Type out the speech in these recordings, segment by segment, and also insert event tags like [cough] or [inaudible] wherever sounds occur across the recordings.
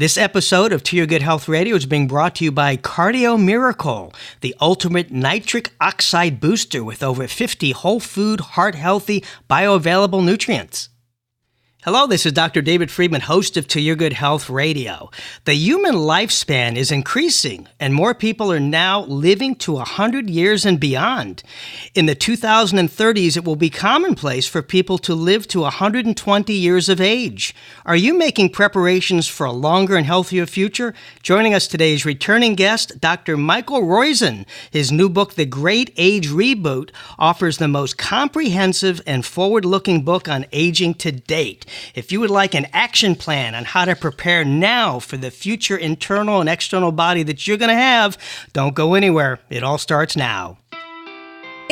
This episode of To Your Good Health Radio is being brought to you by Cardio Miracle, the ultimate nitric oxide booster with over 50 whole food, heart healthy, bioavailable nutrients. Hello, this is Dr. David Friedman, host of To Your Good Health Radio. The human lifespan is increasing, and more people are now living to 100 years and beyond. In the 2030s, it will be commonplace for people to live to 120 years of age. Are you making preparations for a longer and healthier future? Joining us today is returning guest, Dr. Michael Roizen. His new book, The Great Age Reboot, offers the most comprehensive and forward looking book on aging to date. If you would like an action plan on how to prepare now for the future internal and external body that you're going to have, don't go anywhere. It all starts now.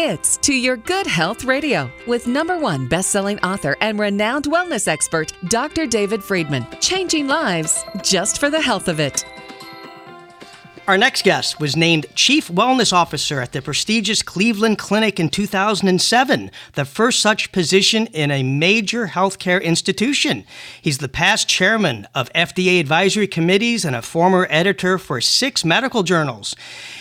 It's To Your Good Health Radio with number one best-selling author and renowned wellness expert, Dr. David Friedman. Changing lives just for the health of it. Our next guest was named Chief Wellness Officer at the prestigious Cleveland Clinic in 2007, the first such position in a major healthcare institution. He's the past chairman of FDA advisory committees and a former editor for six medical journals.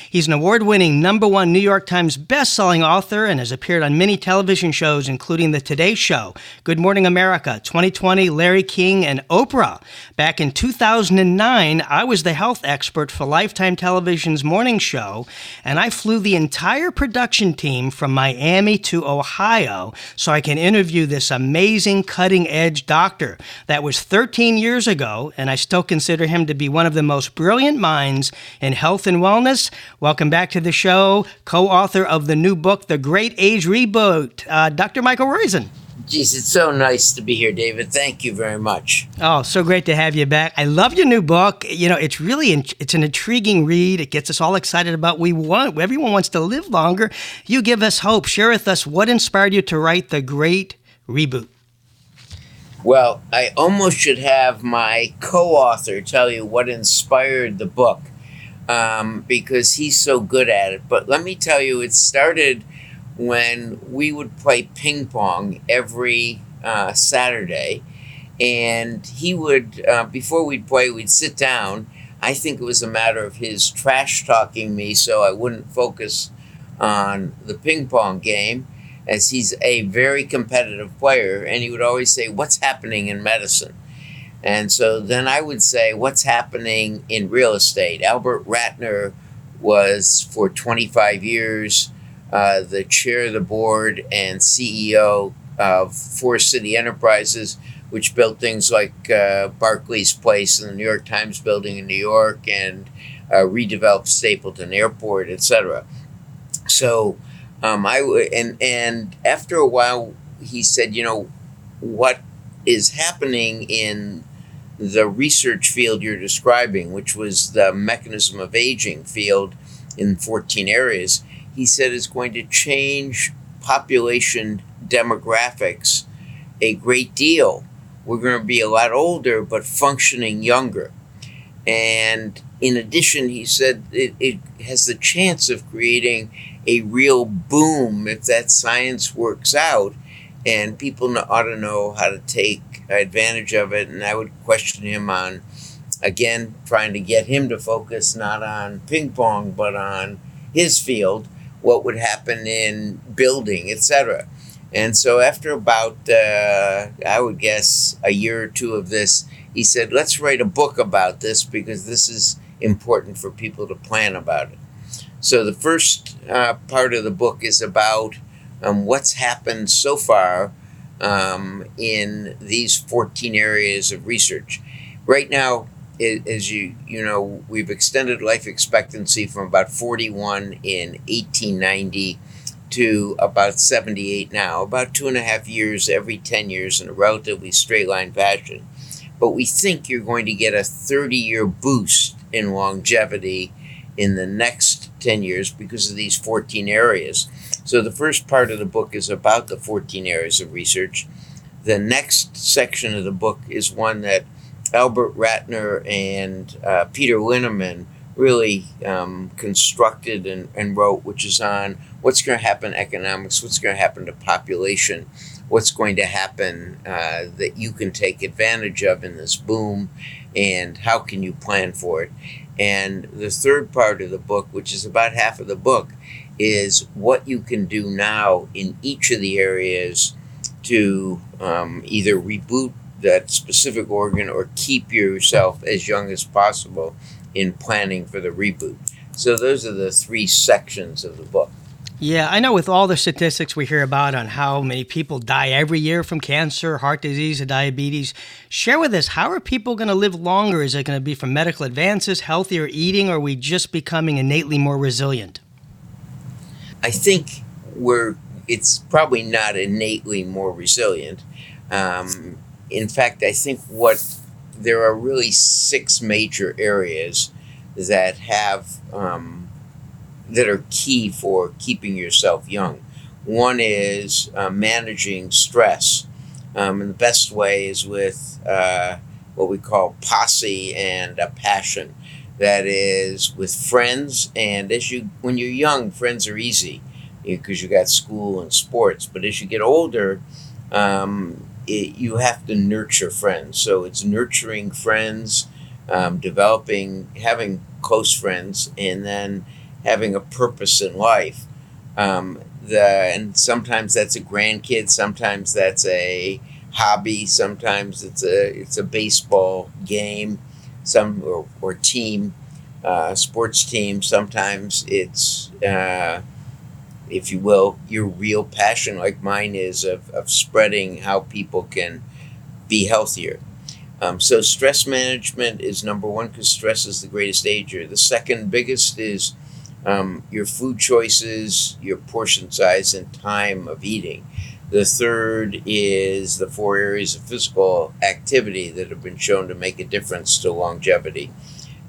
He's an award winning number one New York Times best-selling author and has appeared on many television shows, including The Today Show, Good Morning America, 2020, Larry King, and Oprah. Back in 2009, I was the health expert for Lifetime Television's morning show, and I flew the entire production team from Miami to Ohio so I can interview this amazing cutting edge doctor. That was 13 years ago, and I still consider him to be one of the most brilliant minds in health and wellness. Welcome back to the show, co author of the new book, The Great Age Reboot, uh, Dr. Michael Roizen. Geez, it's so nice to be here, David. Thank you very much. Oh, so great to have you back. I love your new book. You know, it's really it's an intriguing read. It gets us all excited about we want everyone wants to live longer. You give us hope. Share with us what inspired you to write The Great Reboot. Well, I almost should have my co-author tell you what inspired the book um, because he's so good at it. But let me tell you, it started when we would play ping pong every uh, Saturday. And he would, uh, before we'd play, we'd sit down. I think it was a matter of his trash talking me so I wouldn't focus on the ping pong game, as he's a very competitive player. And he would always say, What's happening in medicine? And so then I would say, what's happening in real estate? Albert Ratner was for 25 years uh, the chair of the board and CEO of Forest City Enterprises, which built things like uh, Barclays Place and the New York Times building in New York and uh, redeveloped Stapleton Airport, etc. So um, I w- and and after a while, he said, you know, what is happening in the research field you're describing, which was the mechanism of aging field in 14 areas, he said is going to change population demographics a great deal. We're going to be a lot older, but functioning younger. And in addition, he said it, it has the chance of creating a real boom if that science works out and people ought to know how to take advantage of it. And I would question him on, again, trying to get him to focus not on ping pong, but on his field, what would happen in building, etc. And so after about, uh, I would guess, a year or two of this, he said, let's write a book about this because this is important for people to plan about it. So the first uh, part of the book is about um, what's happened so far um, in these 14 areas of research. Right now, as you you know, we've extended life expectancy from about 41 in 1890 to about 78 now, about two and a half years every 10 years in a relatively straight line fashion. But we think you're going to get a 30 year boost in longevity in the next 10 years because of these 14 areas. So the first part of the book is about the 14 areas of research. The next section of the book is one that Albert Ratner and uh, Peter Linneman really um, constructed and, and wrote, which is on what's going to happen economics, what's going to happen to population, what's going to happen uh, that you can take advantage of in this boom, and how can you plan for it. And the third part of the book, which is about half of the book, is what you can do now in each of the areas to um, either reboot that specific organ or keep yourself as young as possible in planning for the reboot. So those are the three sections of the book. Yeah, I know with all the statistics we hear about on how many people die every year from cancer, heart disease, and diabetes, share with us how are people going to live longer? Is it going to be from medical advances, healthier eating, or are we just becoming innately more resilient? I think we're it's probably not innately more resilient. Um, in fact, I think what there are really six major areas that have um, that are key for keeping yourself young. One is uh, managing stress, um, and the best way is with uh, what we call posse and a passion. That is with friends, and as you when you're young, friends are easy because you got school and sports. But as you get older, um, it, you have to nurture friends. So it's nurturing friends, um, developing, having close friends, and then having a purpose in life. Um, the and sometimes that's a grandkid, sometimes that's a hobby, sometimes it's a it's a baseball game, some or, or team, uh, sports team. Sometimes it's uh, if you will, your real passion, like mine is, of, of spreading how people can be healthier. Um, so, stress management is number one because stress is the greatest ager. The second biggest is um, your food choices, your portion size, and time of eating. The third is the four areas of physical activity that have been shown to make a difference to longevity.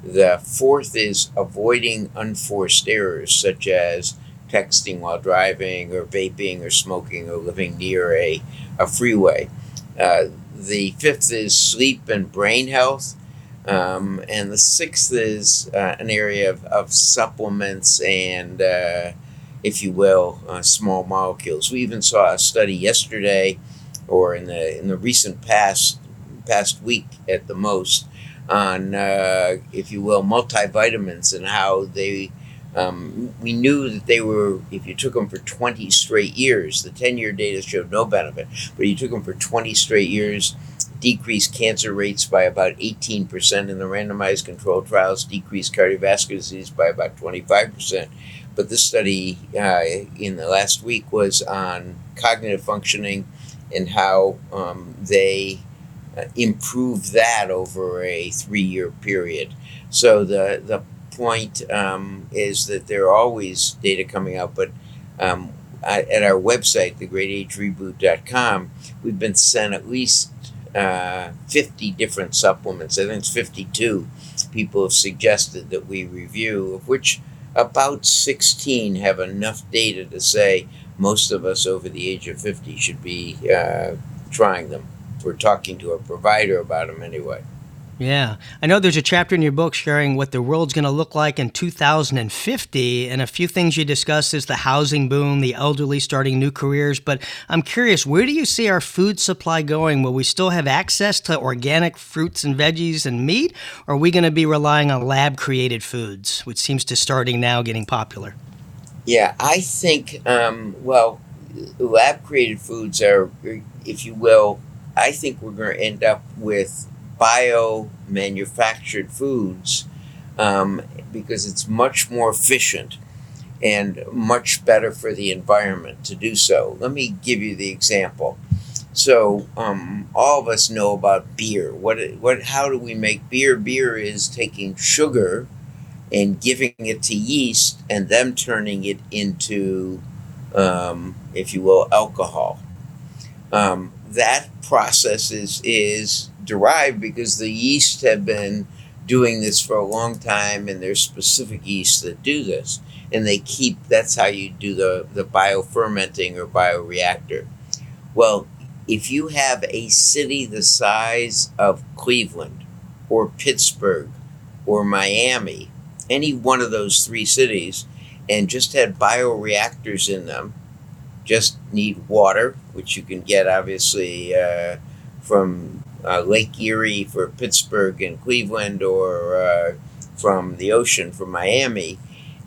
The fourth is avoiding unforced errors, such as texting while driving or vaping or smoking or living near a, a freeway. Uh, the fifth is sleep and brain health. Um, and the sixth is uh, an area of, of supplements and, uh, if you will, uh, small molecules. We even saw a study yesterday or in the, in the recent past, past week at the most on, uh, if you will, multivitamins and how they um, we knew that they were, if you took them for 20 straight years, the 10 year data showed no benefit, but you took them for 20 straight years, decreased cancer rates by about 18% in the randomized controlled trials, decreased cardiovascular disease by about 25%. But this study uh, in the last week was on cognitive functioning and how um, they uh, improved that over a three year period. So the, the point um, is that there are always data coming out, but um, at our website, thegreatagereboot.com, we've been sent at least uh, 50 different supplements. I think it's 52 people have suggested that we review, of which about 16 have enough data to say most of us over the age of 50 should be uh, trying them. We're talking to a provider about them anyway. Yeah. I know there's a chapter in your book sharing what the world's going to look like in 2050. And a few things you discuss is the housing boom, the elderly starting new careers. But I'm curious, where do you see our food supply going? Will we still have access to organic fruits and veggies and meat? Or are we going to be relying on lab created foods, which seems to starting now getting popular? Yeah, I think, um, well, lab created foods are, if you will, I think we're going to end up with bio manufactured foods um, because it's much more efficient and much better for the environment to do so. Let me give you the example. So, um, all of us know about beer. What, what, how do we make beer? Beer is taking sugar and giving it to yeast and them turning it into, um, if you will, alcohol. Um, that process is, is derived because the yeast have been doing this for a long time and there's specific yeasts that do this. And they keep that's how you do the, the biofermenting or bioreactor. Well if you have a city the size of cleveland or pittsburgh or miami any one of those three cities and just had bioreactors in them just need water which you can get obviously uh, from uh, Lake Erie for Pittsburgh and Cleveland, or uh, from the ocean from Miami,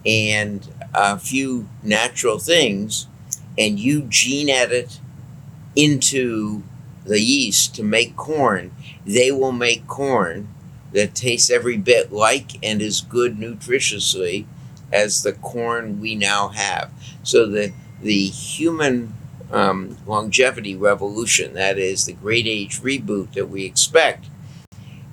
and a few natural things, and you gene edit into the yeast to make corn, they will make corn that tastes every bit like and is good nutritiously as the corn we now have. So the the human um, longevity revolution, that is the great age reboot that we expect,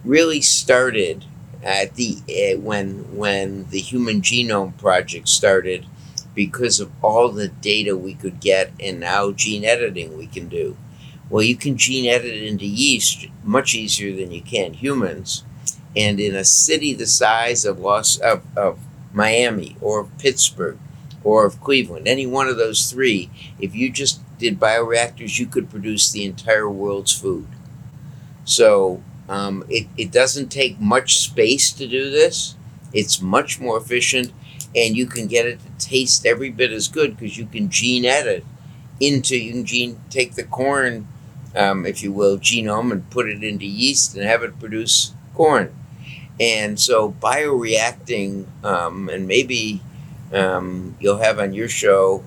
really started at the uh, when when the Human Genome Project started because of all the data we could get and now gene editing we can do. Well, you can gene edit into yeast much easier than you can humans. And in a city the size of Los of, of Miami or Pittsburgh or of Cleveland, any one of those three, if you just did bioreactors, you could produce the entire world's food. So um, it, it doesn't take much space to do this. It's much more efficient, and you can get it to taste every bit as good because you can gene edit into you can gene take the corn, um, if you will, genome and put it into yeast and have it produce corn. And so bioreacting, um, and maybe um, you'll have on your show.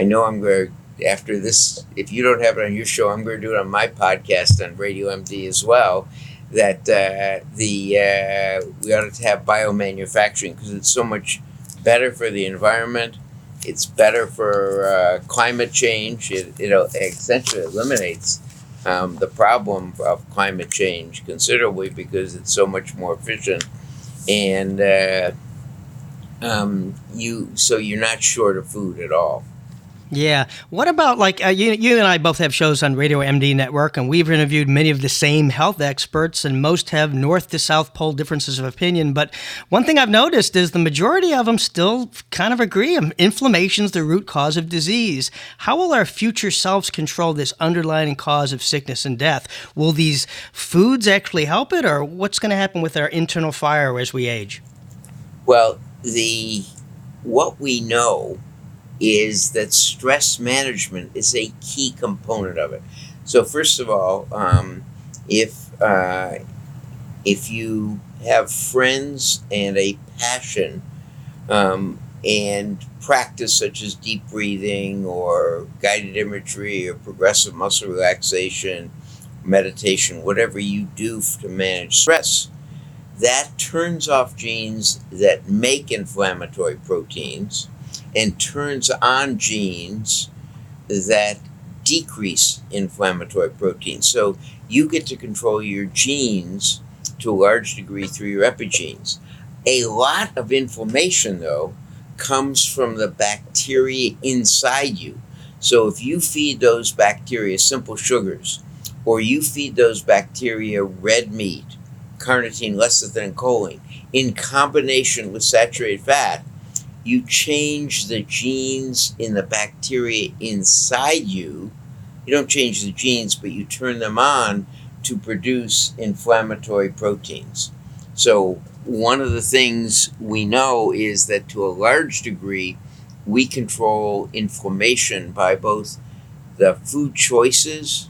I know I'm going to after this, if you don't have it on your show, I'm going to do it on my podcast on Radio MD as well. That uh, the uh, we ought to have biomanufacturing because it's so much better for the environment. It's better for uh, climate change. It, it essentially eliminates um, the problem of climate change considerably because it's so much more efficient, and uh, um, you so you're not short of food at all. Yeah. What about like uh, you? You and I both have shows on Radio MD Network, and we've interviewed many of the same health experts, and most have north to south pole differences of opinion. But one thing I've noticed is the majority of them still kind of agree. Inflammation's the root cause of disease. How will our future selves control this underlying cause of sickness and death? Will these foods actually help it, or what's going to happen with our internal fire as we age? Well, the what we know is that stress management is a key component of it. So first of all, um, if uh, if you have friends and a passion um, and practice such as deep breathing or guided imagery or progressive muscle relaxation, meditation, whatever you do to manage stress, that turns off genes that make inflammatory proteins and turns on genes that decrease inflammatory proteins. So you get to control your genes to a large degree through your epigenes. A lot of inflammation, though, comes from the bacteria inside you. So if you feed those bacteria simple sugars, or you feed those bacteria red meat, carnitine, lecithin, and choline, in combination with saturated fat, you change the genes in the bacteria inside you. You don't change the genes, but you turn them on to produce inflammatory proteins. So, one of the things we know is that to a large degree, we control inflammation by both the food choices,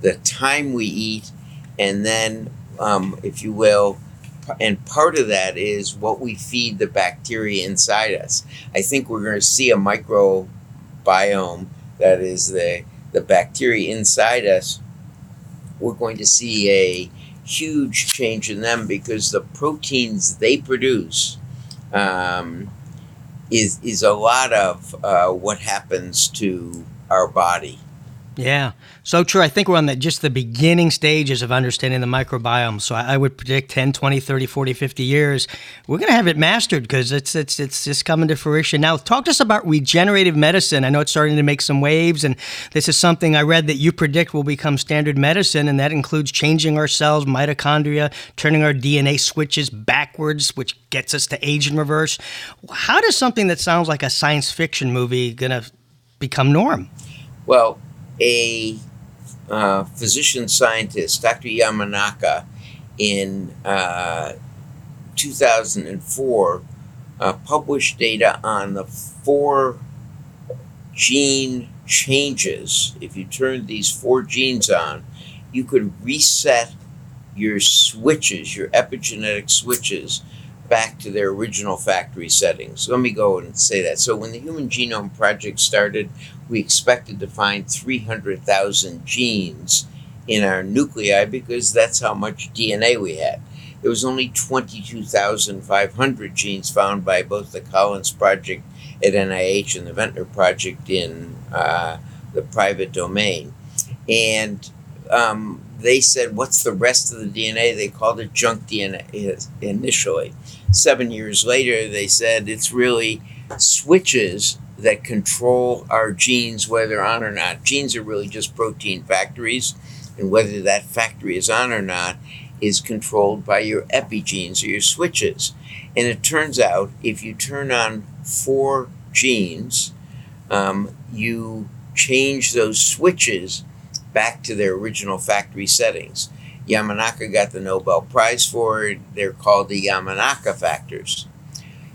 the time we eat, and then, um, if you will, and part of that is what we feed the bacteria inside us. I think we're going to see a microbiome that is the the bacteria inside us. We're going to see a huge change in them because the proteins they produce um, is is a lot of uh, what happens to our body. Yeah, so true. I think we're on the, just the beginning stages of understanding the microbiome. So I, I would predict 10, 20, 30, 40, 50 years, we're going to have it mastered because it's, it's, it's just coming to fruition. Now, talk to us about regenerative medicine. I know it's starting to make some waves, and this is something I read that you predict will become standard medicine, and that includes changing our cells, mitochondria, turning our DNA switches backwards, which gets us to age in reverse. How does something that sounds like a science fiction movie going to become norm? Well, a uh, physician scientist, Dr. Yamanaka, in uh, 2004, uh, published data on the four gene changes. If you turn these four genes on, you could reset your switches, your epigenetic switches, back to their original factory settings. Let me go and say that. So, when the Human Genome Project started, we expected to find 300,000 genes in our nuclei because that's how much DNA we had. There was only 22,500 genes found by both the Collins Project at NIH and the Venter Project in uh, the private domain. And um, they said, What's the rest of the DNA? They called it junk DNA initially. Seven years later, they said it's really switches that control our genes, whether on or not. Genes are really just protein factories, and whether that factory is on or not is controlled by your epigenes or your switches. And it turns out if you turn on four genes, um, you change those switches back to their original factory settings. Yamanaka got the Nobel Prize for it. They're called the Yamanaka factors.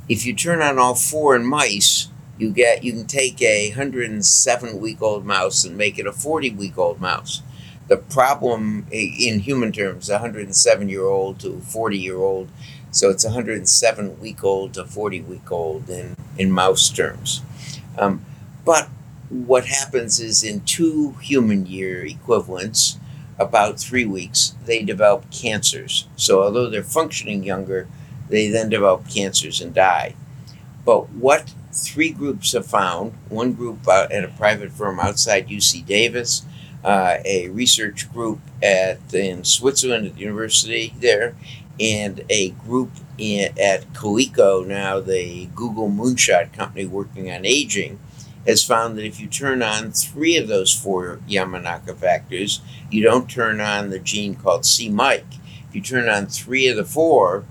If you turn on all four in mice, you get you can take a 107 week old mouse and make it a 40 week old mouse. The problem in human terms, 107 year old to 40 year old, so it's 107 week old to 40 week old in, in mouse terms. Um, but what happens is in two human year equivalents, about three weeks, they develop cancers. So although they're functioning younger, they then develop cancers and die. But what three groups have found one group uh, at a private firm outside UC Davis, uh, a research group at in Switzerland at the university there, and a group in, at Calico, now the Google Moonshot company working on aging, has found that if you turn on three of those four Yamanaka factors, you don't turn on the gene called c-Myc. If you turn on three of the four,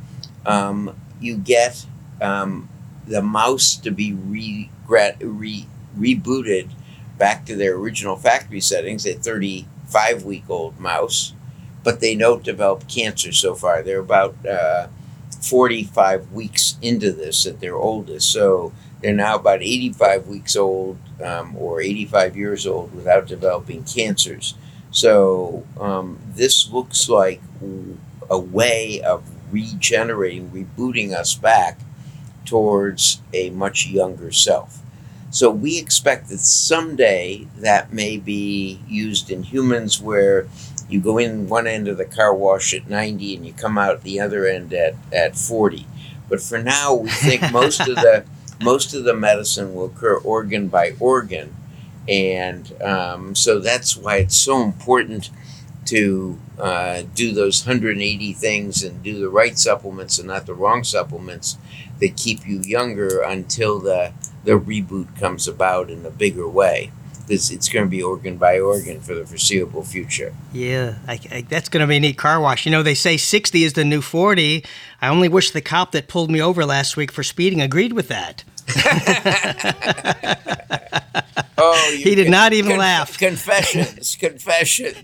um, you get um, the mouse to be re, re, rebooted back to their original factory settings, a 35 week old mouse, but they don't develop cancer so far. They're about uh, 45 weeks into this at their oldest. So they're now about 85 weeks old um, or 85 years old without developing cancers. So um, this looks like a way of regenerating, rebooting us back towards a much younger self. So we expect that someday that may be used in humans where you go in one end of the car wash at 90 and you come out the other end at, at 40. But for now, we think [laughs] most of the most of the medicine will occur organ by organ. And um, so that's why it's so important to uh, do those 180 things and do the right supplements and not the wrong supplements that keep you younger until the, the reboot comes about in a bigger way. It's, it's going to be organ by organ for the foreseeable future. Yeah, I, I, that's going to be a neat car wash. You know, they say 60 is the new 40. I only wish the cop that pulled me over last week for speeding agreed with that. [laughs] oh, [laughs] he did not even conf- laugh. Confessions, confessions.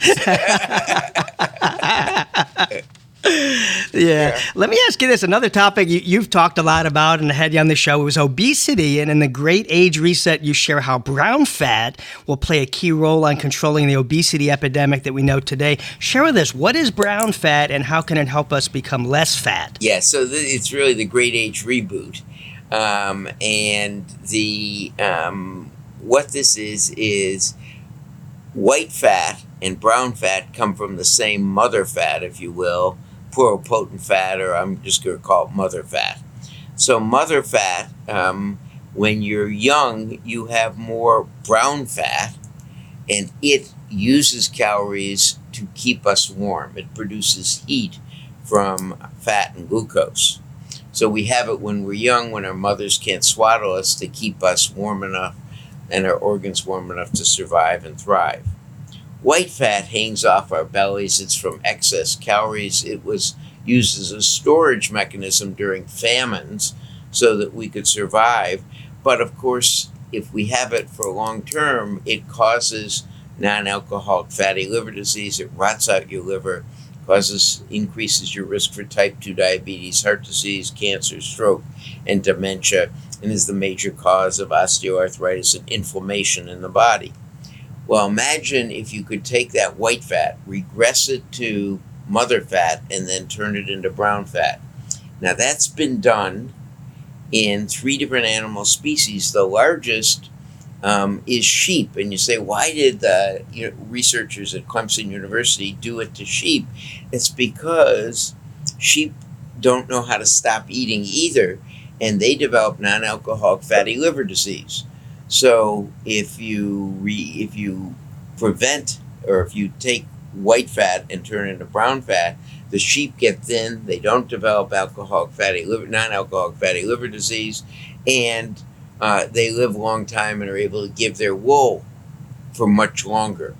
[laughs] [laughs] yeah. yeah. Let me ask you this. Another topic you, have talked a lot about and I had you on the show was obesity. And in the Great Age Reset, you share how brown fat will play a key role on controlling the obesity epidemic that we know today. Share with us what is brown fat and how can it help us become less fat? Yeah, so th- it's really the Great Age reboot. Um, and the um, what this is is white fat and brown fat come from the same mother fat, if you will, pluripotent fat, or I'm just going to call it mother fat. So, mother fat, um, when you're young, you have more brown fat, and it uses calories to keep us warm. It produces heat from fat and glucose. So we have it when we're young, when our mothers can't swaddle us to keep us warm enough and our organs warm enough to survive and thrive. White fat hangs off our bellies. It's from excess calories. It was used as a storage mechanism during famines so that we could survive. But of course, if we have it for long term, it causes non alcoholic fatty liver disease. It rots out your liver, causes increases your risk for type 2 diabetes, heart disease, cancer, stroke, and dementia, and is the major cause of osteoarthritis and inflammation in the body. Well, imagine if you could take that white fat, regress it to mother fat, and then turn it into brown fat. Now, that's been done in three different animal species. The largest um, is sheep. And you say, why did the you know, researchers at Clemson University do it to sheep? It's because sheep don't know how to stop eating either, and they develop non-alcoholic fatty liver disease. So if you re, if you prevent or if you take white fat and turn it into brown fat, the sheep get thin. They don't develop alcoholic fatty liver, non-alcoholic fatty liver disease, and uh, they live a long time and are able to give their wool for much longer.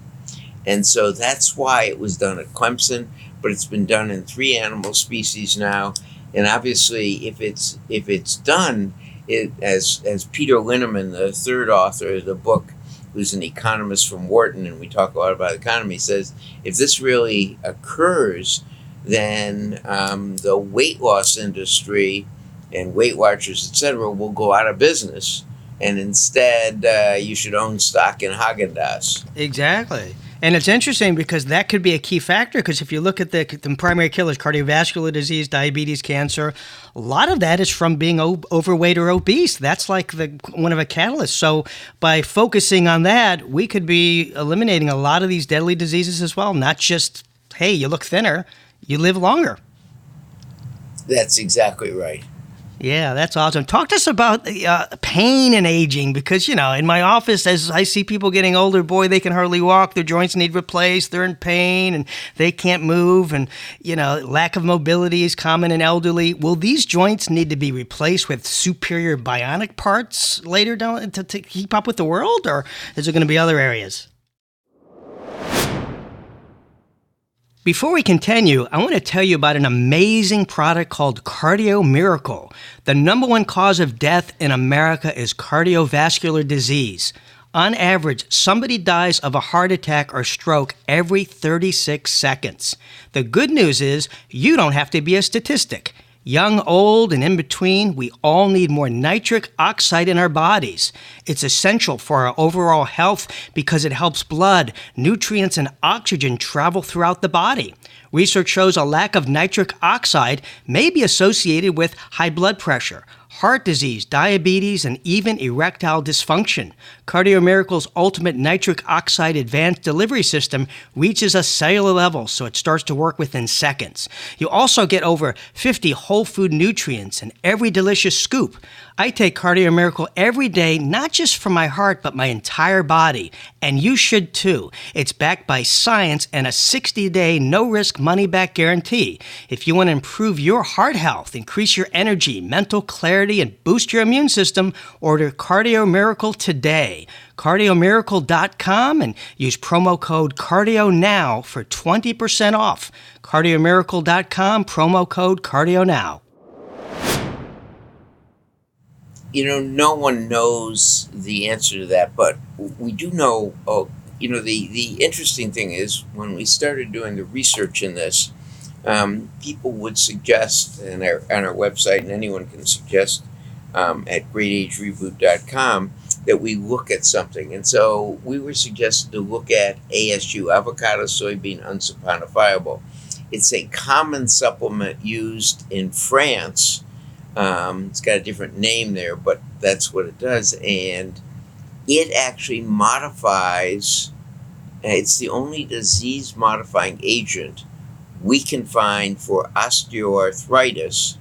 And so that's why it was done at Clemson, but it's been done in three animal species now. And obviously, if it's if it's done, it, as as Peter Linneman, the third author of the book, who's an economist from Wharton, and we talk a lot about economy, says if this really occurs, then um, the weight loss industry and Weight Watchers, etc., will go out of business, and instead uh, you should own stock in Haagen Dazs. Exactly. And it's interesting because that could be a key factor. Because if you look at the, the, primary killers, cardiovascular disease, diabetes, cancer, a lot of that is from being o- overweight or obese. That's like the one of a catalyst. So by focusing on that, we could be eliminating a lot of these deadly diseases as well. Not just hey, you look thinner, you live longer. That's exactly right. Yeah, that's awesome. Talk to us about uh, pain and aging because, you know, in my office, as I see people getting older, boy, they can hardly walk. Their joints need replaced. They're in pain and they can't move. And, you know, lack of mobility is common in elderly. Will these joints need to be replaced with superior bionic parts later down to, to keep up with the world? Or is there going to be other areas? Before we continue, I want to tell you about an amazing product called Cardio Miracle. The number one cause of death in America is cardiovascular disease. On average, somebody dies of a heart attack or stroke every 36 seconds. The good news is you don't have to be a statistic. Young, old, and in between, we all need more nitric oxide in our bodies. It's essential for our overall health because it helps blood, nutrients, and oxygen travel throughout the body. Research shows a lack of nitric oxide may be associated with high blood pressure, heart disease, diabetes, and even erectile dysfunction. Cardiomiracle's ultimate nitric oxide advanced delivery system reaches a cellular level, so it starts to work within seconds. You also get over 50 whole food nutrients in every delicious scoop. I take Cardio Miracle every day, not just for my heart, but my entire body. And you should too. It's backed by science and a 60 day no risk money back guarantee. If you want to improve your heart health, increase your energy, mental clarity, and boost your immune system, order Cardio Miracle today. CardioMiracle.com and use promo code Cardio Now for 20% off. CardioMiracle.com, promo code Cardio Now. you know, no one knows the answer to that, but we do know. Oh, you know, the the interesting thing is when we started doing the research in this, um, people would suggest, and our on our website, and anyone can suggest um, at greatagereboot.com that we look at something. And so we were suggested to look at ASU, avocado soybean unsaponifiable. It's a common supplement used in France um, it's got a different name there, but that's what it does. And it actually modifies, it's the only disease modifying agent we can find for osteoarthritis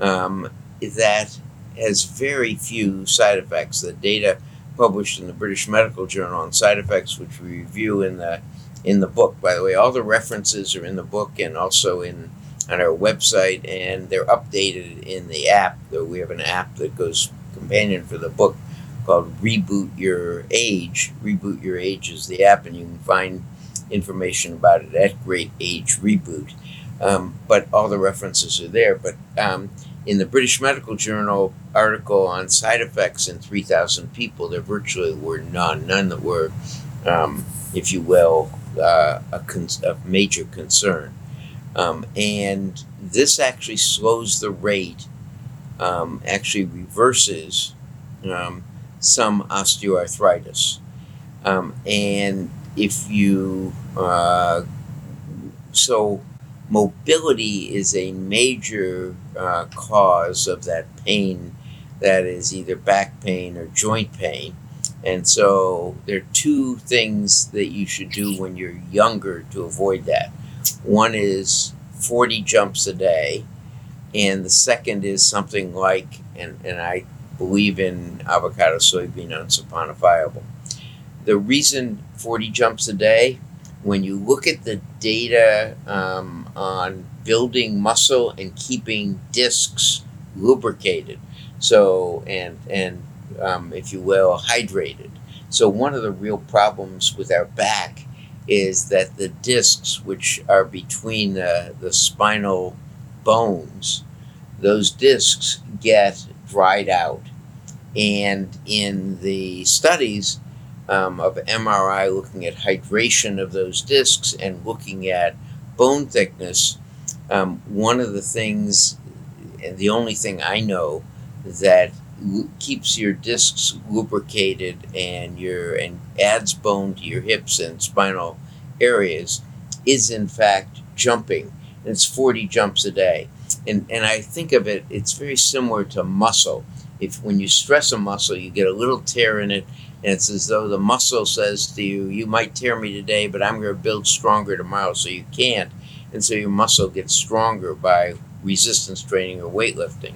um, that has very few side effects. The data published in the British Medical Journal on side effects, which we review in the in the book. By the way, all the references are in the book and also in on our website, and they're updated in the app. Though We have an app that goes companion for the book called Reboot Your Age. Reboot Your Age is the app, and you can find information about it at Great Age Reboot. Um, but all the references are there. But um, in the British Medical Journal article on side effects in 3,000 people, there virtually were none, none that were, um, if you will, uh, a, con- a major concern. Um, and this actually slows the rate, um, actually reverses um, some osteoarthritis. Um, and if you, uh, so mobility is a major uh, cause of that pain that is either back pain or joint pain. And so there are two things that you should do when you're younger to avoid that. One is 40 jumps a day, and the second is something like, and, and I believe in avocado soybean unsaponifiable. The reason 40 jumps a day, when you look at the data um, on building muscle and keeping discs lubricated, so and and um, if you will, hydrated. So one of the real problems with our back is that the discs, which are between the, the spinal bones, those discs get dried out. And in the studies um, of MRI looking at hydration of those discs and looking at bone thickness, um, one of the things, and the only thing I know that keeps your discs lubricated and your and adds bone to your hips and spinal areas is in fact jumping. And it's 40 jumps a day. And and I think of it it's very similar to muscle. If when you stress a muscle, you get a little tear in it and it's as though the muscle says to you, you might tear me today, but I'm going to build stronger tomorrow so you can't. And so your muscle gets stronger by resistance training or weightlifting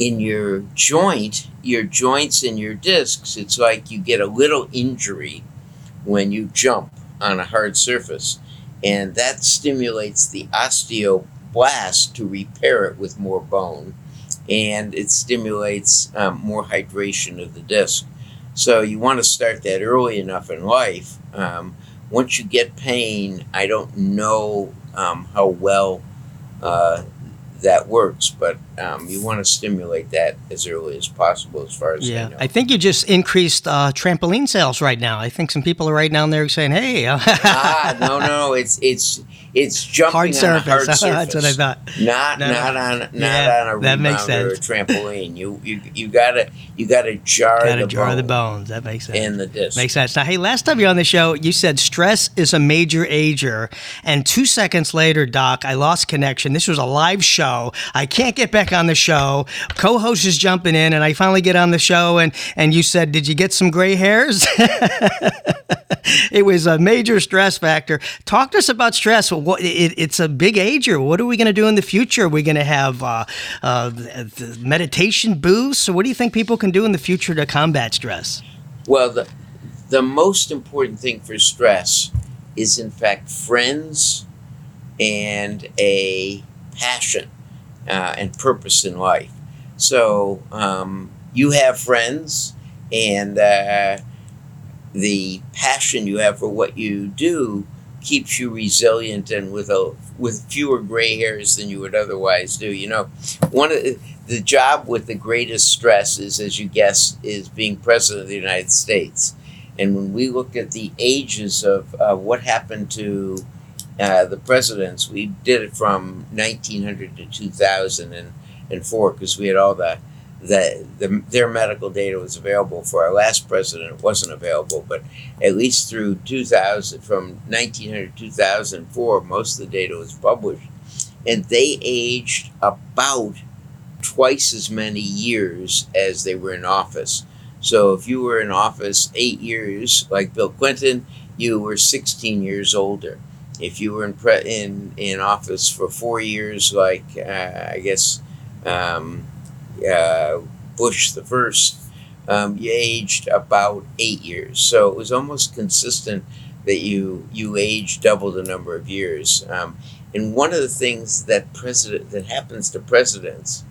in your joint, your joints and your discs, it's like you get a little injury when you jump on a hard surface. And that stimulates the osteoblast to repair it with more bone. And it stimulates um, more hydration of the disc. So you want to start that early enough in life. Um, once you get pain, I don't know um, how well uh, that works, but um, you want to stimulate that as early as possible, as far as yeah. I know. I think you just increased uh, trampoline sales right now. I think some people are right down there saying, "Hey." [laughs] ah, no, no, it's it's it's jumping hard surface. hard surface. [laughs] That's what I thought. Not No, not on not yeah, on a that makes rebound or a sense. [laughs] trampoline. You you you gotta you gotta jar Got to the jar bone the bones. That makes sense. and the disc. Makes sense. Now, hey, last time you were on the show, you said stress is a major ager. And two seconds later, Doc, I lost connection. This was a live show. I can't get back on the show. Co host is jumping in, and I finally get on the show, and, and you said, Did you get some gray hairs? [laughs] it was a major stress factor. Talk to us about stress. What, it, it's a big ager. What are we going to do in the future? Are we going to have uh, uh, meditation booths? So, what do you think people can do in the future to combat stress? Well, the the most important thing for stress is in fact friends and a passion uh, and purpose in life. So um, you have friends, and uh, the passion you have for what you do keeps you resilient and with a with fewer gray hairs than you would otherwise do. You know, one of the, the job with the greatest stress is, as you guess, is being president of the United States. And when we look at the ages of uh, what happened to uh, the presidents, we did it from 1900 to 2004 because we had all the, the, the their medical data was available for our last president. It wasn't available, but at least through 2000, from 1900 to 2004, most of the data was published. And they aged about twice as many years as they were in office. So if you were in office eight years, like Bill Clinton, you were 16 years older. If you were in pre- in in office for four years, like uh, I guess um, uh, Bush the first, um, you aged about eight years. So it was almost consistent that you you aged double the number of years. Um, and one of the things that president that happens to presidents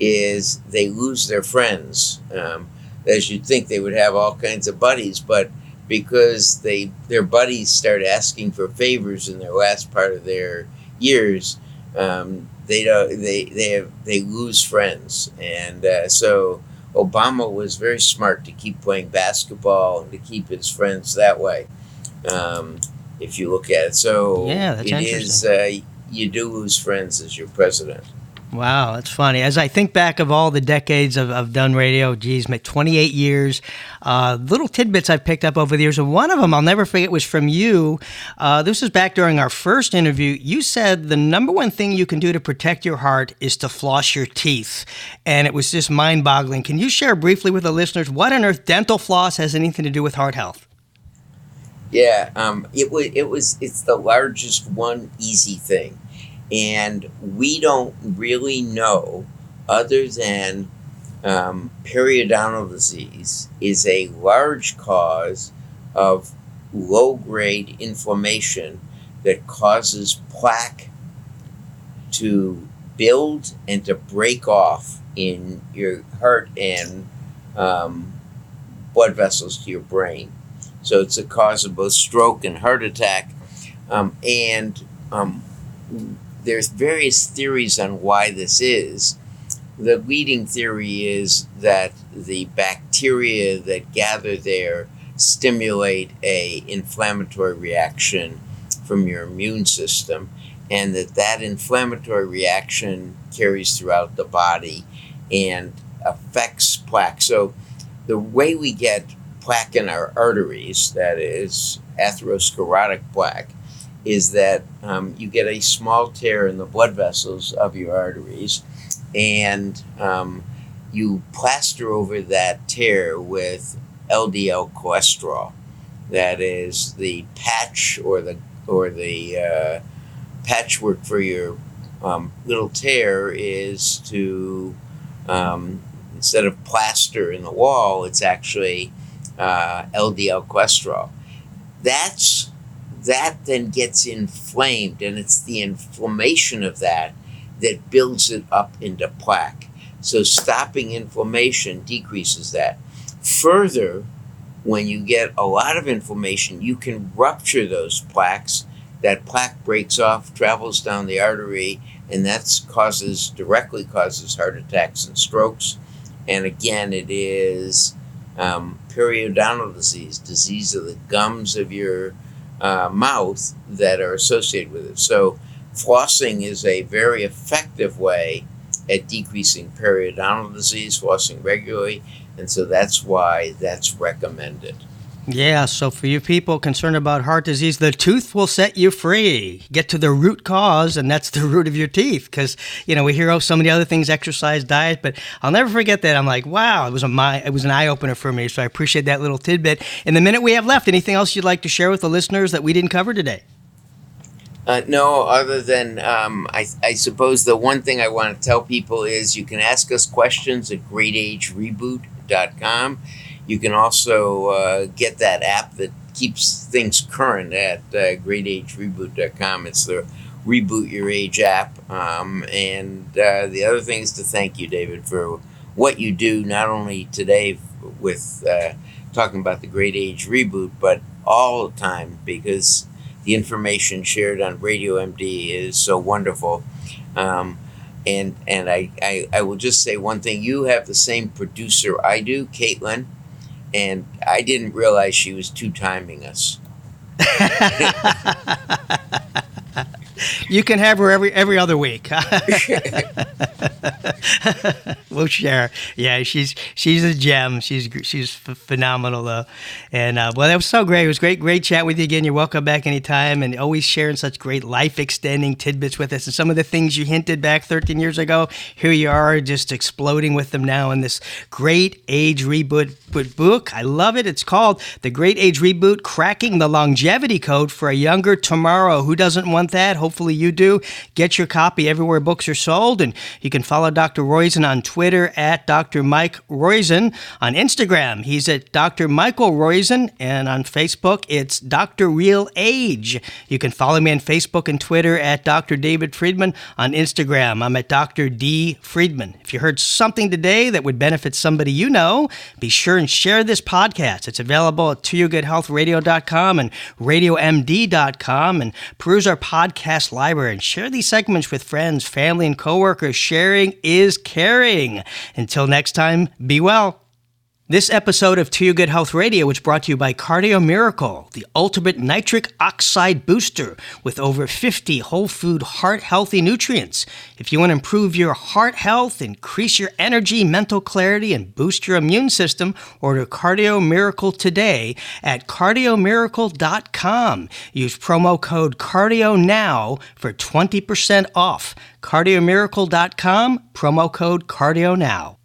is they lose their friends. Um, as you'd think they would have all kinds of buddies, but because they their buddies start asking for favors in their last part of their years, um, they don't they they have they lose friends, and uh, so Obama was very smart to keep playing basketball and to keep his friends that way. Um, if you look at it, so Yeah, that's it is uh, you do lose friends as your president. Wow, that's funny. As I think back of all the decades of, of done radio, geez, 28 years, uh, little tidbits I've picked up over the years. And one of them I'll never forget was from you. Uh, this was back during our first interview. You said the number one thing you can do to protect your heart is to floss your teeth. And it was just mind boggling. Can you share briefly with the listeners what on earth dental floss has anything to do with heart health? Yeah, um, it was. It was. It's the largest one easy thing and we don't really know, other than um, periodontal disease is a large cause of low grade inflammation that causes plaque to build and to break off in your heart and um, blood vessels to your brain. So it's a cause of both stroke and heart attack. Um, and um, there's various theories on why this is. The leading theory is that the bacteria that gather there stimulate a inflammatory reaction from your immune system and that that inflammatory reaction carries throughout the body and affects plaque. So the way we get plaque in our arteries, that is atherosclerotic plaque, is that um, you get a small tear in the blood vessels of your arteries, and um, you plaster over that tear with LDL cholesterol. That is the patch or the or the uh, patchwork for your um, little tear is to um, instead of plaster in the wall, it's actually uh, LDL cholesterol. That's that then gets inflamed, and it's the inflammation of that that builds it up into plaque. So, stopping inflammation decreases that. Further, when you get a lot of inflammation, you can rupture those plaques. That plaque breaks off, travels down the artery, and that causes directly causes heart attacks and strokes. And again, it is um, periodontal disease, disease of the gums of your uh, mouth that are associated with it. So, flossing is a very effective way at decreasing periodontal disease, flossing regularly, and so that's why that's recommended. Yeah, so for you people concerned about heart disease, the tooth will set you free. Get to the root cause, and that's the root of your teeth. Because you know we hear oh so many other things, exercise, diet, but I'll never forget that. I'm like, wow, it was a my, it was an eye opener for me. So I appreciate that little tidbit. In the minute we have left, anything else you'd like to share with the listeners that we didn't cover today? Uh, no, other than um, I, I suppose the one thing I want to tell people is you can ask us questions at greatagereboot.com. You can also uh, get that app that keeps things current at uh, greatagereboot.com. It's the Reboot Your Age app. Um, and uh, the other thing is to thank you, David, for what you do, not only today with uh, talking about the Great Age Reboot, but all the time because the information shared on Radio MD is so wonderful. Um, and and I, I, I will just say one thing you have the same producer I do, Caitlin and I didn't realize she was two timing us. [laughs] you can have her every every other week. [laughs] we'll share. Yeah, she's she's a gem. She's she's phenomenal though. And uh, well, that was so great. It was great great chat with you again. You're welcome back anytime, and always sharing such great life extending tidbits with us. And some of the things you hinted back 13 years ago, here you are, just exploding with them now in this great age reboot book. I love it. It's called The Great Age Reboot: Cracking the Longevity Code for a Younger Tomorrow. Who doesn't want that? Hopefully you do. Get your copy everywhere books are sold, and you can follow Dr. Roizen on Twitter at Dr. Mike Roizen. On Instagram, he's at Dr. Michael Roizen, and on Facebook, it's Dr. Real Age. You can follow me on Facebook and Twitter at Dr. David Friedman. On Instagram, I'm at Dr. D. Friedman. If you heard something today that would benefit somebody you know, be sure and share this podcast. It's available at toyourgoodhealthradio.com and radiomd.com, and peruse our podcast podcast library and share these segments with friends, family, and coworkers. Sharing is caring. Until next time, be well. This episode of To Your Good Health Radio was brought to you by Cardio Miracle, the ultimate nitric oxide booster with over 50 whole food heart healthy nutrients. If you want to improve your heart health, increase your energy, mental clarity, and boost your immune system, order Cardio Miracle today at cardiomiracle.com. Use promo code CARDIO NOW for 20% off. Cardiomiracle.com, promo code CARDIO NOW.